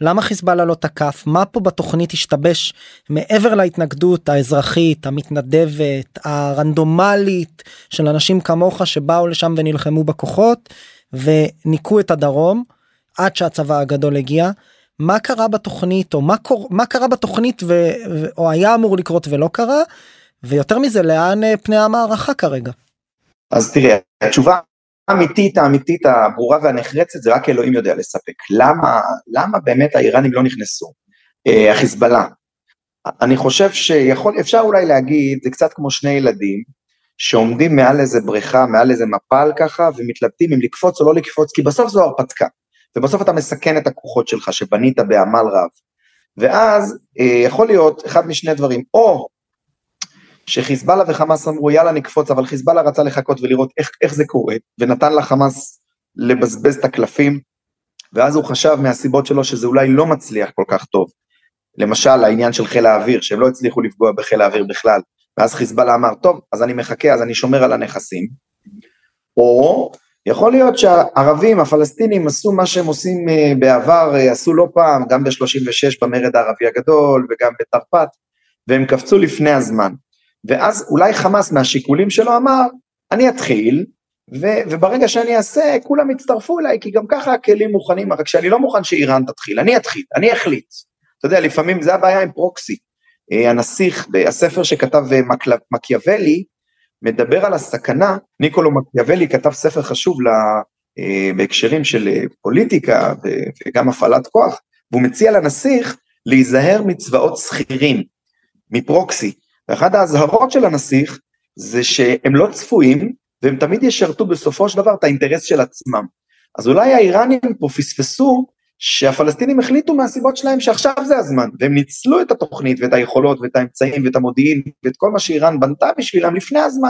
Speaker 1: למה חיזבאללה לא תקף? מה פה בתוכנית השתבש מעבר להתנגדות האזרחית, המתנדבת, הרנדומלית של אנשים כמוך שבאו לשם ונלחמו בכוחות? וניקו את הדרום עד שהצבא הגדול הגיע. מה קרה בתוכנית או מה, קור... מה קרה בתוכנית ו... או היה אמור לקרות ולא קרה ויותר מזה לאן אה, פני המערכה כרגע.
Speaker 2: אז תראה התשובה האמיתית האמיתית הברורה והנחרצת זה רק אלוהים יודע לספק למה למה באמת האיראנים לא נכנסו אה, החיזבאללה. אני חושב שיכול אפשר אולי להגיד זה קצת כמו שני ילדים שעומדים מעל איזה בריכה, מעל איזה מפל ככה, ומתלבטים אם לקפוץ או לא לקפוץ, כי בסוף זו הרפתקה, ובסוף אתה מסכן את הכוחות שלך שבנית בעמל רב. ואז אה, יכול להיות אחד משני דברים, או שחיזבאללה וחמאס אמרו יאללה נקפוץ, אבל חיזבאללה רצה לחכות ולראות איך, איך זה קורה, ונתן לחמאס לבזבז את הקלפים, ואז הוא חשב מהסיבות שלו שזה אולי לא מצליח כל כך טוב. למשל העניין של חיל האוויר, שהם לא הצליחו לפגוע בחיל האוויר בכלל, ואז חיזבאללה אמר, טוב, אז אני מחכה, אז אני שומר על הנכסים. או יכול להיות שהערבים, הפלסטינים, עשו מה שהם עושים אה, בעבר, אה, עשו לא פעם, גם ב-36 במרד הערבי הגדול וגם בתרפ"ט, והם קפצו לפני הזמן. ואז אולי חמאס מהשיקולים שלו אמר, אני אתחיל, ו- וברגע שאני אעשה, כולם יצטרפו אליי, כי גם ככה הכלים מוכנים, רק שאני לא מוכן שאיראן תתחיל, אני אתחיל, אני אחליט. אתה יודע, לפעמים זה הבעיה עם פרוקסי. אה, הנסיך, הספר שכתב אה, מקיאוולי, מדבר על הסכנה, ניקולו מקיאוולי כתב ספר חשוב לה, אה, בהקשרים של פוליטיקה וגם הפעלת כוח, והוא מציע לנסיך להיזהר מצבאות שכירים, מפרוקסי. ואחת האזהרות של הנסיך זה שהם לא צפויים, והם תמיד ישרתו בסופו של דבר את האינטרס של עצמם. אז אולי האיראנים פה פספסו שהפלסטינים החליטו מהסיבות שלהם שעכשיו זה הזמן, והם ניצלו את התוכנית ואת היכולות ואת האמצעים ואת המודיעין ואת כל מה שאיראן בנתה בשבילם לפני הזמן,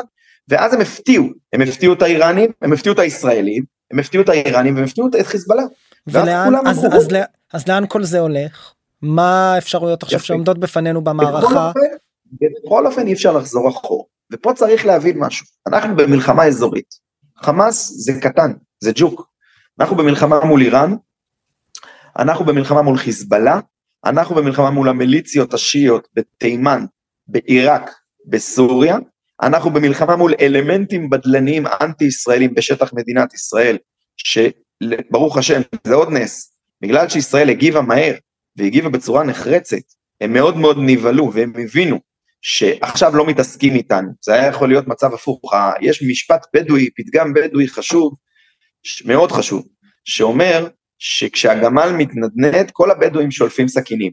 Speaker 2: ואז הם הפתיעו, הם הפתיעו את האיראנים, הם הפתיעו את הישראלים, הם הפתיעו את האיראנים והם הפתיעו את חיזבאללה.
Speaker 1: ולאן, אז, אז, אז, אז לאן כל זה הולך? מה האפשרויות עכשיו שעומדות בפנינו במערכה?
Speaker 2: בכל אופן אי אפשר לחזור אחור, ופה צריך להבין משהו, אנחנו במלחמה אזורית, חמאס זה קטן, זה ג'וק, אנחנו במלחמה מול איראן, אנחנו במלחמה מול חיזבאללה, אנחנו במלחמה מול המיליציות השיעיות בתימן, בעיראק, בסוריה, אנחנו במלחמה מול אלמנטים בדלניים אנטי ישראלים בשטח מדינת ישראל, שברוך השם זה עוד נס, בגלל שישראל הגיבה מהר והגיבה בצורה נחרצת, הם מאוד מאוד נבהלו והם הבינו שעכשיו לא מתעסקים איתנו, זה היה יכול להיות מצב הפוך, יש משפט בדואי, פתגם בדואי חשוב, מאוד חשוב, שאומר שכשהגמל מתנדנד כל הבדואים שולפים סכינים.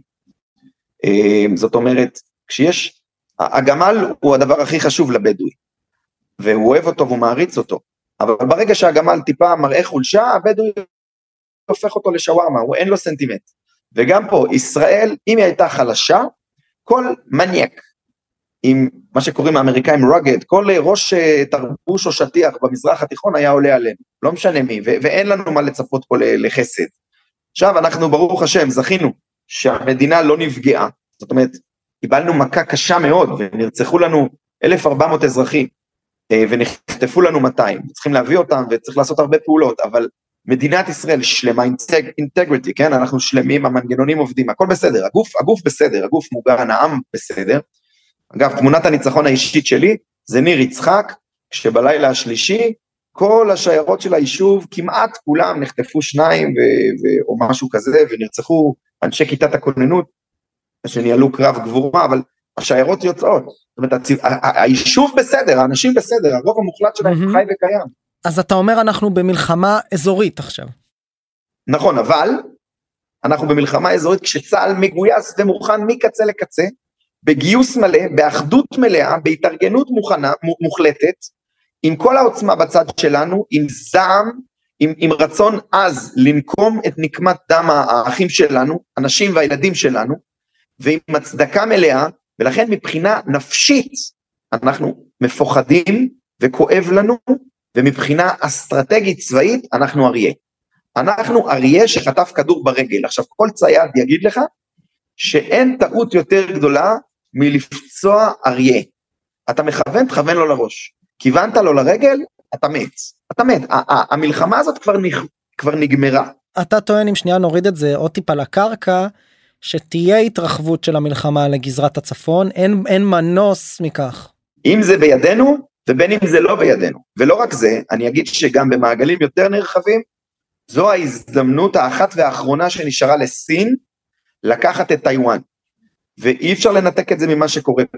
Speaker 2: אה, זאת אומרת, כשיש, הגמל הוא הדבר הכי חשוב לבדואי, והוא אוהב אותו והוא מעריץ אותו, אבל ברגע שהגמל טיפה מראה חולשה, הבדואי הופך אותו לשווארמה, הוא אין לו סנטימנט. וגם פה, ישראל, אם היא הייתה חלשה, כל מניאק, עם מה שקוראים האמריקאים רוגד, כל ראש אה, תרבוש או שטיח במזרח התיכון היה עולה עלינו, לא משנה מי, ו- ואין לנו מה לצפות פה לחסד. עכשיו אנחנו ברוך השם זכינו שהמדינה לא נפגעה, זאת אומרת, קיבלנו מכה קשה מאוד ונרצחו לנו 1,400 אזרחים אה, ונחטפו לנו 200, צריכים להביא אותם וצריך לעשות הרבה פעולות, אבל מדינת ישראל שלמה, אינטגריטי, כן, אנחנו שלמים, המנגנונים עובדים, הכל בסדר, הגוף, הגוף בסדר, הגוף מוגן, העם בסדר, אגב, תמונת הניצחון האישית שלי זה ניר יצחק, כשבלילה השלישי כל השיירות של היישוב, כמעט כולם נחטפו שניים ו- ו- או משהו כזה, ונרצחו אנשי כיתת הכוננות, שניהלו קרב גבורה, אבל השיירות יוצאות. זאת אומרת, הצ... היישוב בסדר, האנשים בסדר, הרוב המוחלט שלהם mm-hmm. חי וקיים.
Speaker 1: אז אתה אומר אנחנו במלחמה אזורית עכשיו.
Speaker 2: נכון, אבל אנחנו במלחמה אזורית כשצה"ל מגויס ומוכן מקצה לקצה, בגיוס מלא, באחדות מלאה, בהתארגנות מוכנה, מוחלטת, עם כל העוצמה בצד שלנו, עם זעם, עם, עם רצון עז לנקום את נקמת דם האחים שלנו, הנשים והילדים שלנו, ועם הצדקה מלאה, ולכן מבחינה נפשית אנחנו מפוחדים וכואב לנו, ומבחינה אסטרטגית צבאית אנחנו אריה. אנחנו אריה שחטף כדור ברגל. עכשיו כל צייד יגיד לך שאין טעות יותר גדולה מלפצוע אריה. אתה מכוון, תכוון לו לראש. כיוונת לו לרגל, אתה מת. אתה מת. המלחמה הזאת כבר, נג... כבר נגמרה.
Speaker 1: אתה טוען אם שנייה נוריד את זה עוד טיפה לקרקע, שתהיה התרחבות של המלחמה לגזרת הצפון, אין, אין מנוס מכך.
Speaker 2: אם זה בידינו, ובין אם זה לא בידינו. ולא רק זה, אני אגיד שגם במעגלים יותר נרחבים, זו ההזדמנות האחת והאחרונה שנשארה לסין לקחת את טיוואן. ואי אפשר לנתק את זה ממה שקורה פה.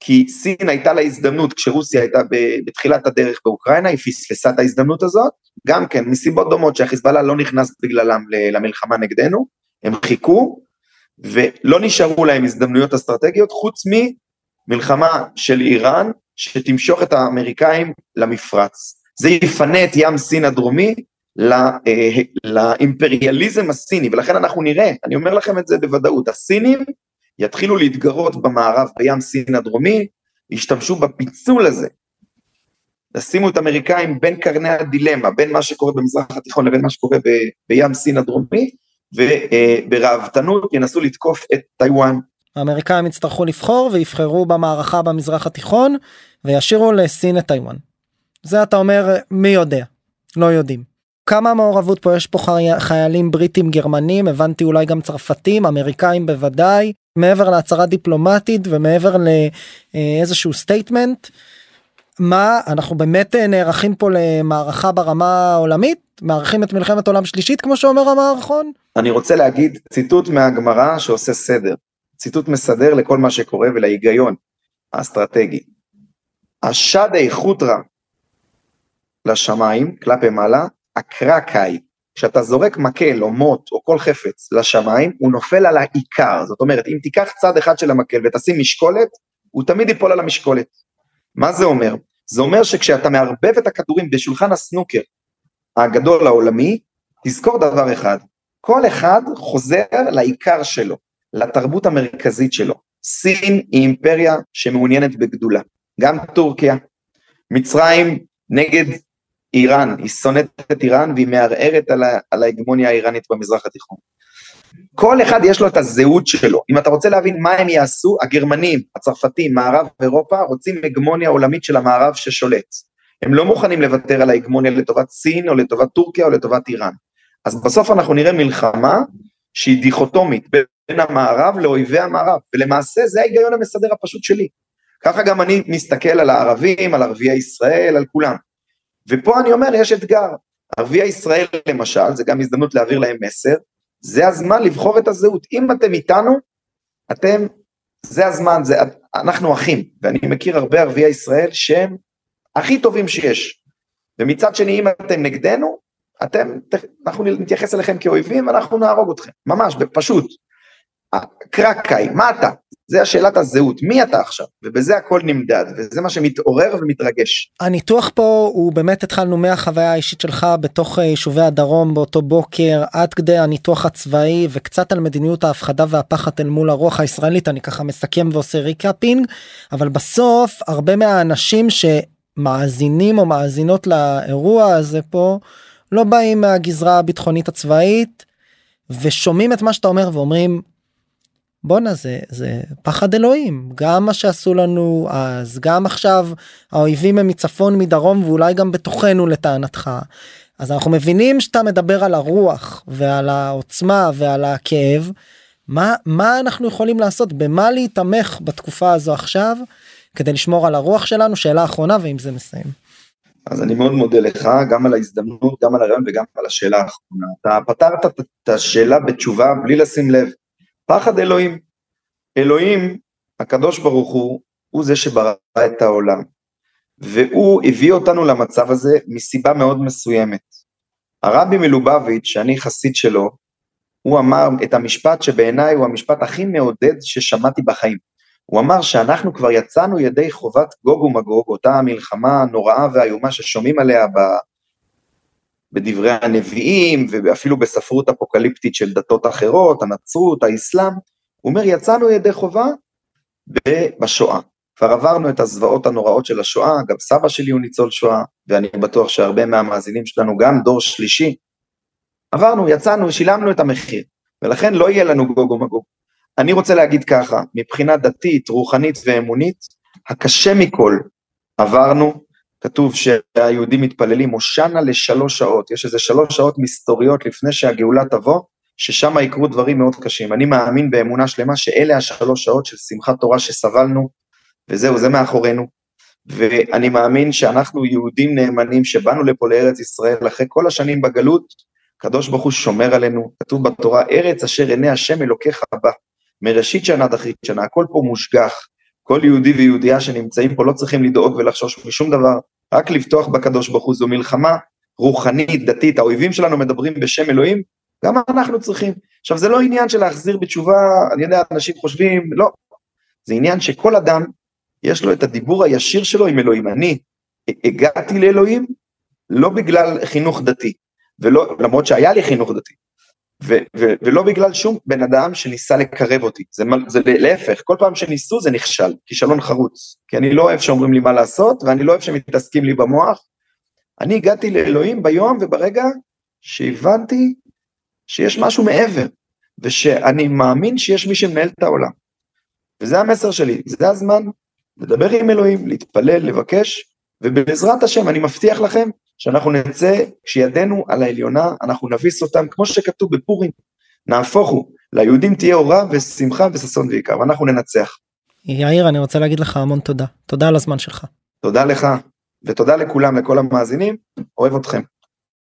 Speaker 2: כי סין הייתה לה הזדמנות כשרוסיה הייתה בתחילת הדרך באוקראינה, היא פספסה את ההזדמנות הזאת, גם כן מסיבות דומות שהחיזבאללה לא נכנס בגללם למלחמה נגדנו, הם חיכו ולא נשארו להם הזדמנויות אסטרטגיות חוץ ממלחמה של איראן שתמשוך את האמריקאים למפרץ. זה יפנה את ים סין הדרומי לא, לאימפריאליזם הסיני ולכן אנחנו נראה, אני אומר לכם את זה בוודאות, הסינים יתחילו להתגרות במערב בים סין הדרומי, ישתמשו בפיצול הזה. לשימו את האמריקאים בין קרני הדילמה, בין מה שקורה במזרח התיכון לבין מה שקורה ב, בים סין הדרומי, ובראוותנות ינסו לתקוף את טיוואן.
Speaker 1: האמריקאים יצטרכו לבחור ויבחרו במערכה במזרח התיכון וישאירו לסין את טיוואן. זה אתה אומר מי יודע, לא יודעים. כמה מעורבות פה יש פה חיילים בריטים גרמנים הבנתי אולי גם צרפתים אמריקאים בוודאי מעבר להצהרה דיפלומטית ומעבר לאיזשהו statement. מה אנחנו באמת נערכים פה למערכה ברמה העולמית מערכים את מלחמת עולם שלישית כמו שאומר המערכון.
Speaker 2: אני רוצה להגיד ציטוט מהגמרא שעושה סדר ציטוט מסדר לכל מה שקורה ולהיגיון האסטרטגי. השדי חוטרה לשמיים כלפי מעלה הקרקאי כשאתה זורק מקל או מוט או כל חפץ לשמיים, הוא נופל על העיקר. זאת אומרת, אם תיקח צד אחד של המקל ותשים משקולת, הוא תמיד ייפול על המשקולת. מה זה אומר? זה אומר שכשאתה מערבב את הכדורים בשולחן הסנוקר הגדול העולמי, תזכור דבר אחד, כל אחד חוזר לעיקר שלו, לתרבות המרכזית שלו. סין היא אימפריה שמעוניינת בגדולה, גם טורקיה. מצרים נגד איראן, היא שונאת את איראן והיא מערערת על, על ההגמוניה האיראנית במזרח התיכון. כל אחד יש לו את הזהות שלו. אם אתה רוצה להבין מה הם יעשו, הגרמנים, הצרפתים, מערב אירופה, רוצים הגמוניה עולמית של המערב ששולט. הם לא מוכנים לוותר על ההגמוניה לטובת סין או לטובת טורקיה או לטובת איראן. אז בסוף אנחנו נראה מלחמה שהיא דיכוטומית בין המערב לאויבי המערב, ולמעשה זה ההיגיון המסדר הפשוט שלי. ככה גם אני מסתכל על הערבים, על ערביי ישראל, על כולם. ופה אני אומר, יש אתגר. ערביי ישראל למשל, זה גם הזדמנות להעביר להם מסר, זה הזמן לבחור את הזהות. אם אתם איתנו, אתם, זה הזמן, זה, אנחנו אחים, ואני מכיר הרבה ערביי ישראל שהם הכי טובים שיש. ומצד שני, אם אתם נגדנו, אתם, אנחנו נתייחס אליכם כאויבים ואנחנו נהרוג אתכם, ממש, פשוט. קרקאי, מה אתה? זה השאלת הזהות, מי אתה עכשיו? ובזה הכל נמדד, וזה מה שמתעורר ומתרגש.
Speaker 1: הניתוח פה הוא באמת התחלנו מהחוויה האישית שלך בתוך אה, יישובי הדרום באותו בוקר, עד כדי הניתוח הצבאי וקצת על מדיניות ההפחדה והפחד אל מול הרוח הישראלית, אני ככה מסכם ועושה recapping, אבל בסוף הרבה מהאנשים שמאזינים או מאזינות לאירוע הזה פה, לא באים מהגזרה הביטחונית הצבאית, ושומעים את מה שאתה אומר ואומרים בואנה זה זה פחד אלוהים גם מה שעשו לנו אז גם עכשיו האויבים הם מצפון מדרום ואולי גם בתוכנו לטענתך. אז אנחנו מבינים שאתה מדבר על הרוח ועל העוצמה ועל הכאב. מה מה אנחנו יכולים לעשות במה להיתמך בתקופה הזו עכשיו כדי לשמור על הרוח שלנו שאלה אחרונה ועם זה מסיים.
Speaker 2: אז אני מאוד מודה לך גם על ההזדמנות גם על הרעיון וגם על השאלה האחרונה אתה פתרת את השאלה בתשובה בלי לשים לב פחד אלוהים. אלוהים, הקדוש ברוך הוא, הוא זה שברא את העולם. והוא הביא אותנו למצב הזה מסיבה מאוד מסוימת. הרבי מלובביץ', שאני חסיד שלו, הוא אמר את המשפט שבעיניי הוא המשפט הכי מעודד ששמעתי בחיים. הוא אמר שאנחנו כבר יצאנו ידי חובת גוג ומגוג, אותה המלחמה הנוראה והאיומה ששומעים עליה. בדברי הנביאים ואפילו בספרות אפוקליפטית של דתות אחרות, הנצרות, האסלאם, הוא אומר יצאנו ידי חובה בשואה. כבר עברנו את הזוועות הנוראות של השואה, גם סבא שלי הוא ניצול שואה, ואני בטוח שהרבה מהמאזינים שלנו, גם דור שלישי, עברנו, יצאנו, שילמנו את המחיר, ולכן לא יהיה לנו גוג ומגוג. אני רוצה להגיד ככה, מבחינה דתית, רוחנית ואמונית, הקשה מכל עברנו, כתוב שהיהודים מתפללים הושענה לשלוש שעות, יש איזה שלוש שעות מסתוריות לפני שהגאולה תבוא, ששם יקרו דברים מאוד קשים. אני מאמין באמונה שלמה שאלה השלוש שעות של שמחת תורה שסבלנו, וזהו, זה מאחורינו. ואני מאמין שאנחנו יהודים נאמנים שבאנו לפה לארץ ישראל אחרי כל השנים בגלות, הקדוש ברוך הוא שומר עלינו, כתוב בתורה, ארץ אשר עיני השם אלוקיך בא, מראשית שנה עד אחרית שנה, הכל פה מושגח, כל יהודי ויהודייה שנמצאים פה לא צריכים לדאוג ולחשוש משום דבר, רק לבטוח בקדוש ברוך הוא, זו מלחמה רוחנית, דתית, האויבים שלנו מדברים בשם אלוהים, גם אנחנו צריכים. עכשיו זה לא עניין של להחזיר בתשובה, אני יודע, אנשים חושבים, לא, זה עניין שכל אדם, יש לו את הדיבור הישיר שלו עם אלוהים. אני הגעתי לאלוהים לא בגלל חינוך דתי, ולא, למרות שהיה לי חינוך דתי, ו- ו- ולא בגלל שום בן אדם שניסה לקרב אותי, זה, זה להפך, כל פעם שניסו זה נכשל, כישלון חרוץ, כי אני לא אוהב שאומרים לי מה לעשות, ואני לא אוהב שמתעסקים לי במוח. אני הגעתי לאלוהים ביום וברגע שהבנתי שיש משהו מעבר, ושאני מאמין שיש מי שמנהל את העולם. וזה המסר שלי, זה הזמן לדבר עם אלוהים, להתפלל, לבקש, ובעזרת השם אני מבטיח לכם שאנחנו נצא, כשידנו על העליונה, אנחנו נביס אותם, כמו שכתוב בפורים, נהפוך הוא, ליהודים תהיה אורה ושמחה וששון ויקר, ואנחנו ננצח.
Speaker 1: יאיר, אני רוצה להגיד לך המון תודה. תודה על הזמן שלך.
Speaker 2: תודה לך, ותודה לכולם, לכל המאזינים, אוהב אתכם.